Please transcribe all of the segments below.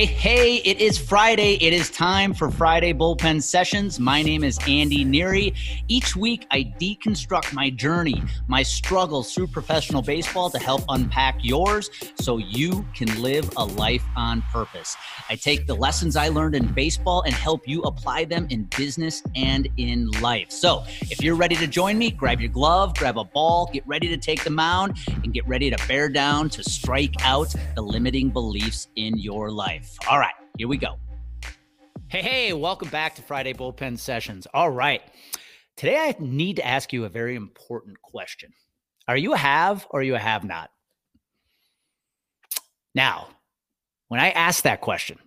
Hey, hey, it is Friday. It is time for Friday Bullpen Sessions. My name is Andy Neary. Each week, I deconstruct my journey, my struggles through professional baseball to help unpack yours so you can live a life on purpose. I take the lessons I learned in baseball and help you apply them in business and in life. So if you're ready to join me, grab your glove, grab a ball, get ready to take the mound, and get ready to bear down to strike out the limiting beliefs in your life life. All right, here we go. Hey, hey, welcome back to Friday Bullpen Sessions. All right. Today I need to ask you a very important question. Are you a have or are you a have not? Now, when I ask that question,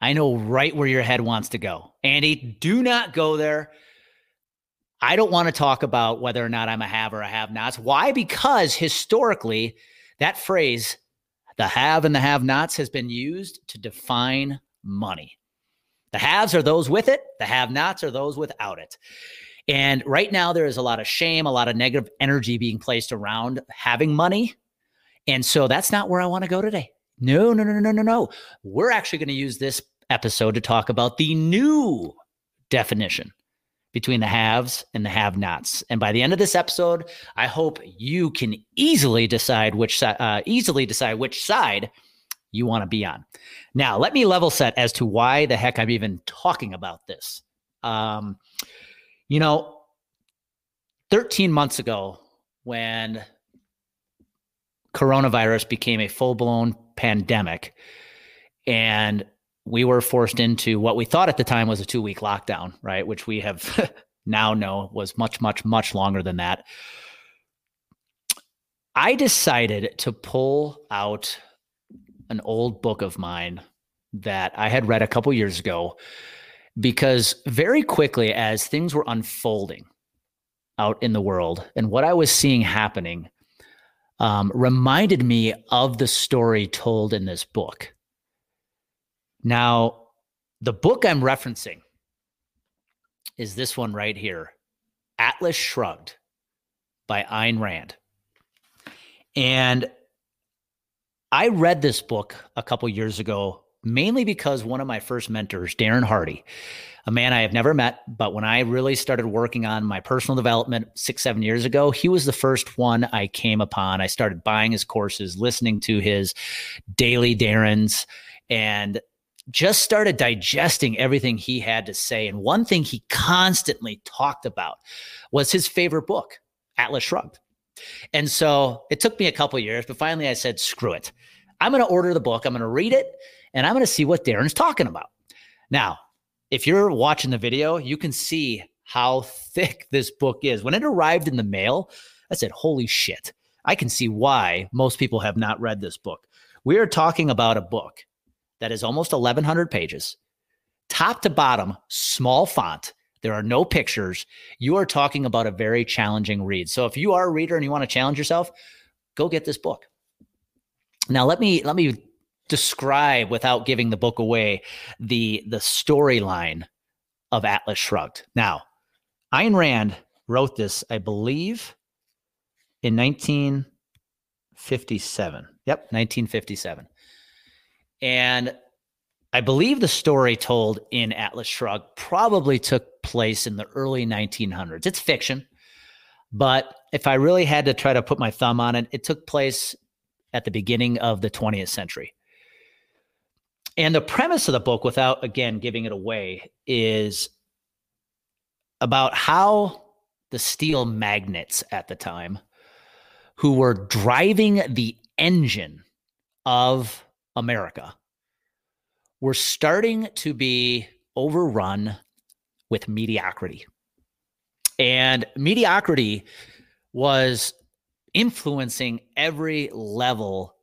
I know right where your head wants to go. Andy, do not go there. I don't want to talk about whether or not I'm a have or a have nots. Why? Because historically, that phrase the have and the have nots has been used to define money. The haves are those with it, the have nots are those without it. And right now, there is a lot of shame, a lot of negative energy being placed around having money. And so that's not where I want to go today. No, no, no, no, no, no. We're actually going to use this episode to talk about the new definition between the haves and the have nots. And by the end of this episode, I hope you can easily decide which uh, easily decide which side you want to be on. Now, let me level set as to why the heck I'm even talking about this. Um, you know, 13 months ago, when coronavirus became a full blown pandemic, and we were forced into what we thought at the time was a two week lockdown, right? Which we have now know was much, much, much longer than that. I decided to pull out an old book of mine that I had read a couple years ago because very quickly, as things were unfolding out in the world and what I was seeing happening, um, reminded me of the story told in this book. Now, the book I'm referencing is this one right here Atlas Shrugged by Ayn Rand. And I read this book a couple years ago, mainly because one of my first mentors, Darren Hardy, a man I have never met, but when I really started working on my personal development six, seven years ago, he was the first one I came upon. I started buying his courses, listening to his daily Darren's, and just started digesting everything he had to say. And one thing he constantly talked about was his favorite book, Atlas Shrugged. And so it took me a couple years, but finally I said, screw it. I'm going to order the book, I'm going to read it, and I'm going to see what Darren's talking about. Now, if you're watching the video, you can see how thick this book is. When it arrived in the mail, I said, holy shit. I can see why most people have not read this book. We are talking about a book that is almost 1,100 pages, top to bottom, small font. There are no pictures. You are talking about a very challenging read. So if you are a reader and you want to challenge yourself, go get this book. Now let me let me describe without giving the book away the the storyline of Atlas Shrugged. Now, Ayn Rand wrote this, I believe, in 1957. Yep, 1957. And I believe the story told in Atlas Shrugged probably took place in the early 1900s. It's fiction, but if I really had to try to put my thumb on it, it took place at the beginning of the 20th century. And the premise of the book, without again giving it away, is about how the steel magnates at the time, who were driving the engine of America, we're starting to be overrun with mediocrity. And mediocrity was influencing every level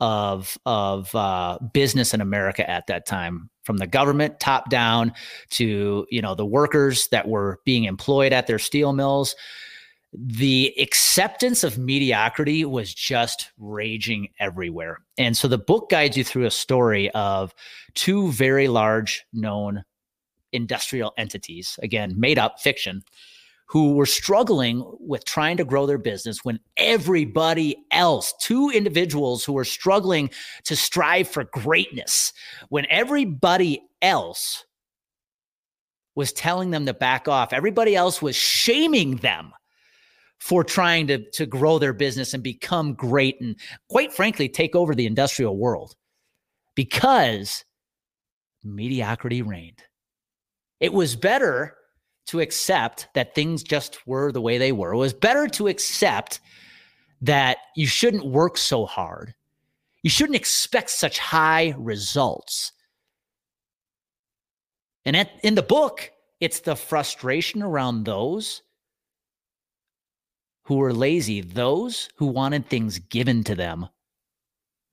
of of uh, business in America at that time, from the government top down to you know the workers that were being employed at their steel mills the acceptance of mediocrity was just raging everywhere. And so the book guides you through a story of two very large known industrial entities, again, made up fiction, who were struggling with trying to grow their business when everybody else, two individuals who were struggling to strive for greatness, when everybody else was telling them to back off, everybody else was shaming them for trying to, to grow their business and become great and, quite frankly, take over the industrial world because mediocrity reigned. It was better to accept that things just were the way they were. It was better to accept that you shouldn't work so hard. You shouldn't expect such high results. And at, in the book, it's the frustration around those who were lazy, those who wanted things given to them,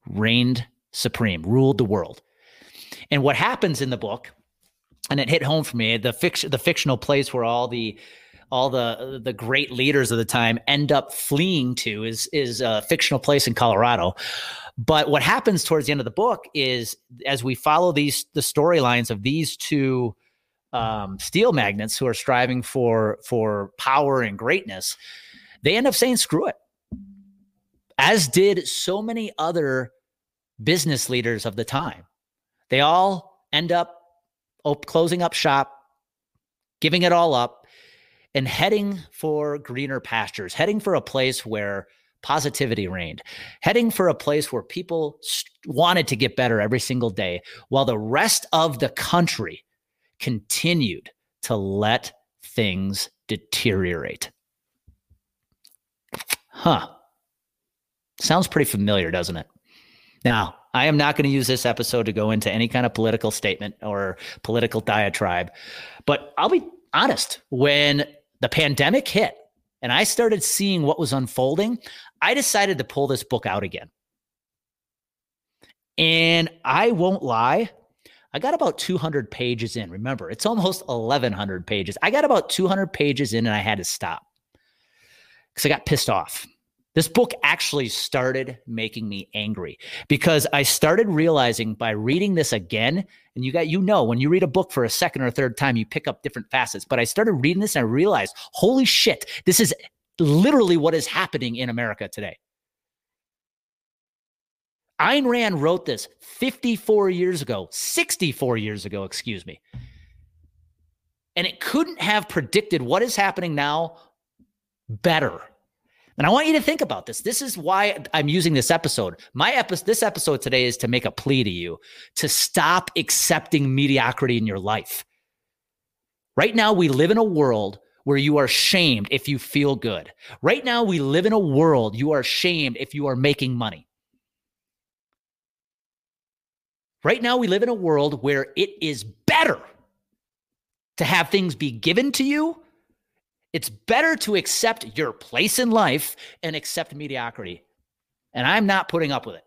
reigned supreme, ruled the world. And what happens in the book, and it hit home for me, the the fictional place where all the all the the great leaders of the time end up fleeing to is is a fictional place in Colorado. But what happens towards the end of the book is as we follow these the storylines of these two um, steel magnets who are striving for for power and greatness, they end up saying screw it. As did so many other business leaders of the time. They all end up op- closing up shop, giving it all up, and heading for greener pastures, heading for a place where positivity reigned, heading for a place where people st- wanted to get better every single day, while the rest of the country continued to let things deteriorate. Huh. Sounds pretty familiar, doesn't it? Now, I am not going to use this episode to go into any kind of political statement or political diatribe, but I'll be honest. When the pandemic hit and I started seeing what was unfolding, I decided to pull this book out again. And I won't lie, I got about 200 pages in. Remember, it's almost 1,100 pages. I got about 200 pages in and I had to stop because I got pissed off. This book actually started making me angry because I started realizing by reading this again, and you got you know when you read a book for a second or third time, you pick up different facets. But I started reading this and I realized, holy shit, this is literally what is happening in America today. Ayn Rand wrote this 54 years ago, 64 years ago, excuse me. And it couldn't have predicted what is happening now better. And I want you to think about this. This is why I'm using this episode. My episode, this episode today is to make a plea to you to stop accepting mediocrity in your life. Right now, we live in a world where you are shamed if you feel good. Right now, we live in a world you are shamed if you are making money. Right now, we live in a world where it is better to have things be given to you it's better to accept your place in life and accept mediocrity. And I'm not putting up with it.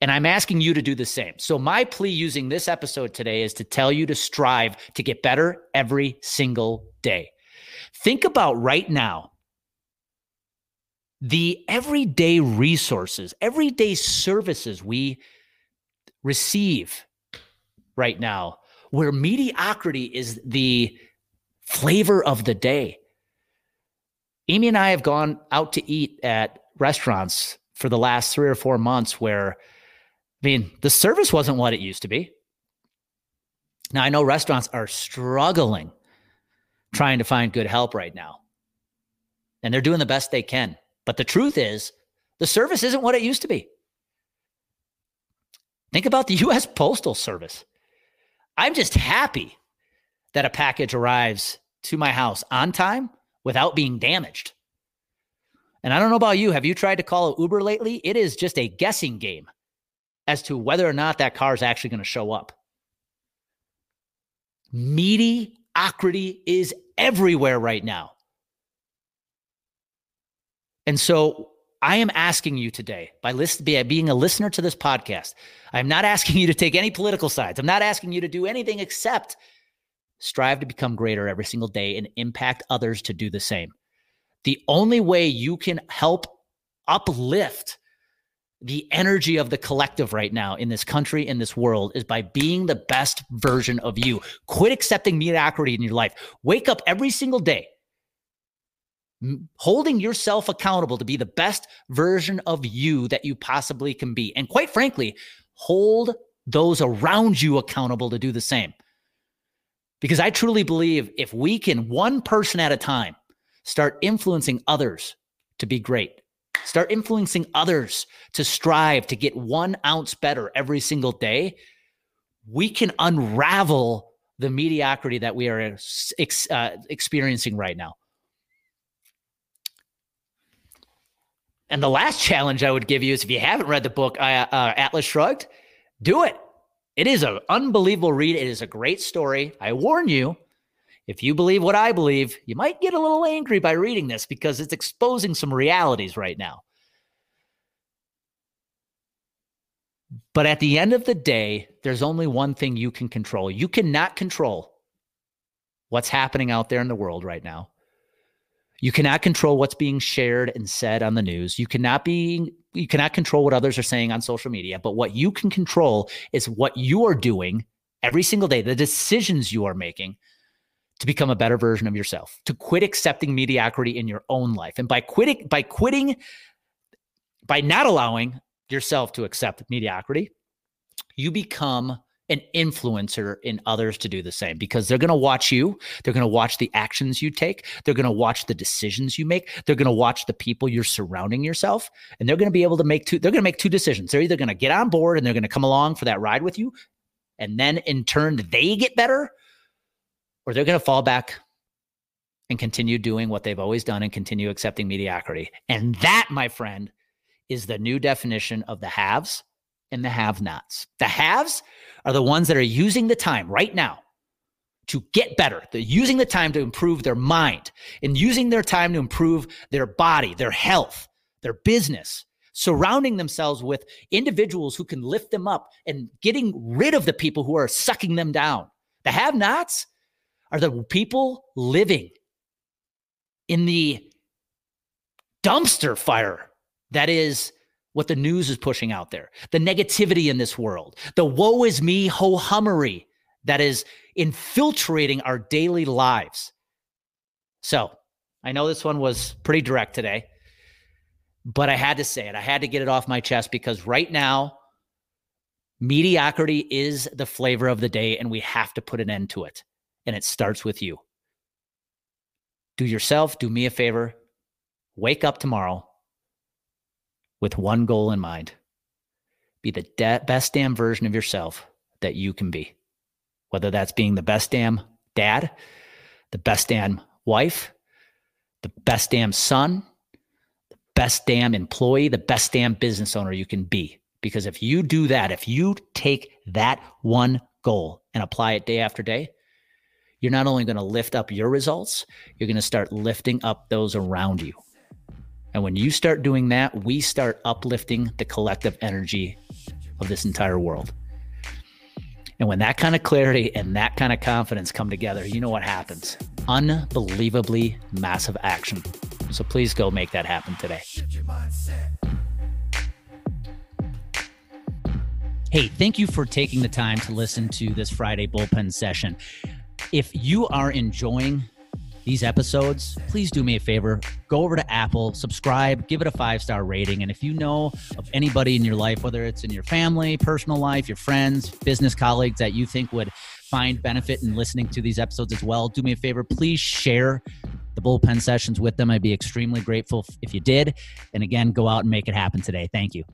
And I'm asking you to do the same. So, my plea using this episode today is to tell you to strive to get better every single day. Think about right now the everyday resources, everyday services we receive right now, where mediocrity is the flavor of the day. Amy and I have gone out to eat at restaurants for the last three or four months where, I mean, the service wasn't what it used to be. Now, I know restaurants are struggling trying to find good help right now, and they're doing the best they can. But the truth is, the service isn't what it used to be. Think about the US Postal Service. I'm just happy that a package arrives to my house on time without being damaged. And I don't know about you. Have you tried to call an Uber lately? It is just a guessing game as to whether or not that car is actually going to show up. Mediocrity is everywhere right now. And so I am asking you today, by list, being a listener to this podcast, I'm not asking you to take any political sides. I'm not asking you to do anything except strive to become greater every single day and impact others to do the same. The only way you can help uplift the energy of the collective right now in this country, in this world, is by being the best version of you. Quit accepting mediocrity in your life. Wake up every single day holding yourself accountable to be the best version of you that you possibly can be. And quite frankly, hold those around you accountable to do the same. Because I truly believe if we can, one person at a time, start influencing others to be great, start influencing others to strive to get one ounce better every single day, we can unravel the mediocrity that we are ex- uh, experiencing right now. And the last challenge I would give you is if you haven't read the book uh, uh, Atlas Shrugged, do it. It is an unbelievable read. It is a great story. I warn you, if you believe what I believe, you might get a little angry by reading this because it's exposing some realities right now. But at the end of the day, there's only one thing you can control. You cannot control what's happening out there in the world right now. You cannot control what's being shared and said on the news. You cannot be you cannot control what others are saying on social media, but what you can control is what you are doing every single day, the decisions you are making to become a better version of yourself, to quit accepting mediocrity in your own life. And by quitting by quitting by not allowing yourself to accept mediocrity, you become an influencer in others to do the same because they're going to watch you. They're going to watch the actions you take. They're going to watch the decisions you make. They're going to watch the people you're surrounding yourself. And they're going to be able to make two, they're going to make two decisions. They're either going to get on board and they're going to come along for that ride with you. And then in turn, they get better, or they're going to fall back and continue doing what they've always done and continue accepting mediocrity. And that, my friend, is the new definition of the haves and the have nots. The haves are the ones that are using the time right now to get better. They're using the time to improve their mind and using their time to improve their body, their health, their business, surrounding themselves with individuals who can lift them up and getting rid of the people who are sucking them down. The have nots are the people living in the dumpster fire that is what the news is pushing out there, the negativity in this world, the woe is me ho hummery that is infiltrating our daily lives. So I know this one was pretty direct today, but I had to say it. I had to get it off my chest because right now, mediocrity is the flavor of the day and we have to put an end to it. And it starts with you. Do yourself, do me a favor, wake up tomorrow with one goal in mind be the de- best damn version of yourself that you can be. Whether that's being the best damn dad, the best damn wife, the best damn son, the best damn employee, the best damn business owner you can be. Because if you do that, if you take that one goal and apply it day after day, you're not only going to lift up your results, you're going to start lifting up those around you. And when you start doing that, we start uplifting the collective energy of this entire world. And when that kind of clarity and that kind of confidence come together, you know what happens? Unbelievably massive action. So please go make that happen today. Hey, thank you for taking the time to listen to this Friday bullpen session. If you are enjoying these episodes, please do me a favor. Go over to Apple, subscribe, give it a five star rating. And if you know of anybody in your life, whether it's in your family, personal life, your friends, business colleagues that you think would find benefit in listening to these episodes as well, do me a favor. Please share the bullpen sessions with them. I'd be extremely grateful if you did. And again, go out and make it happen today. Thank you.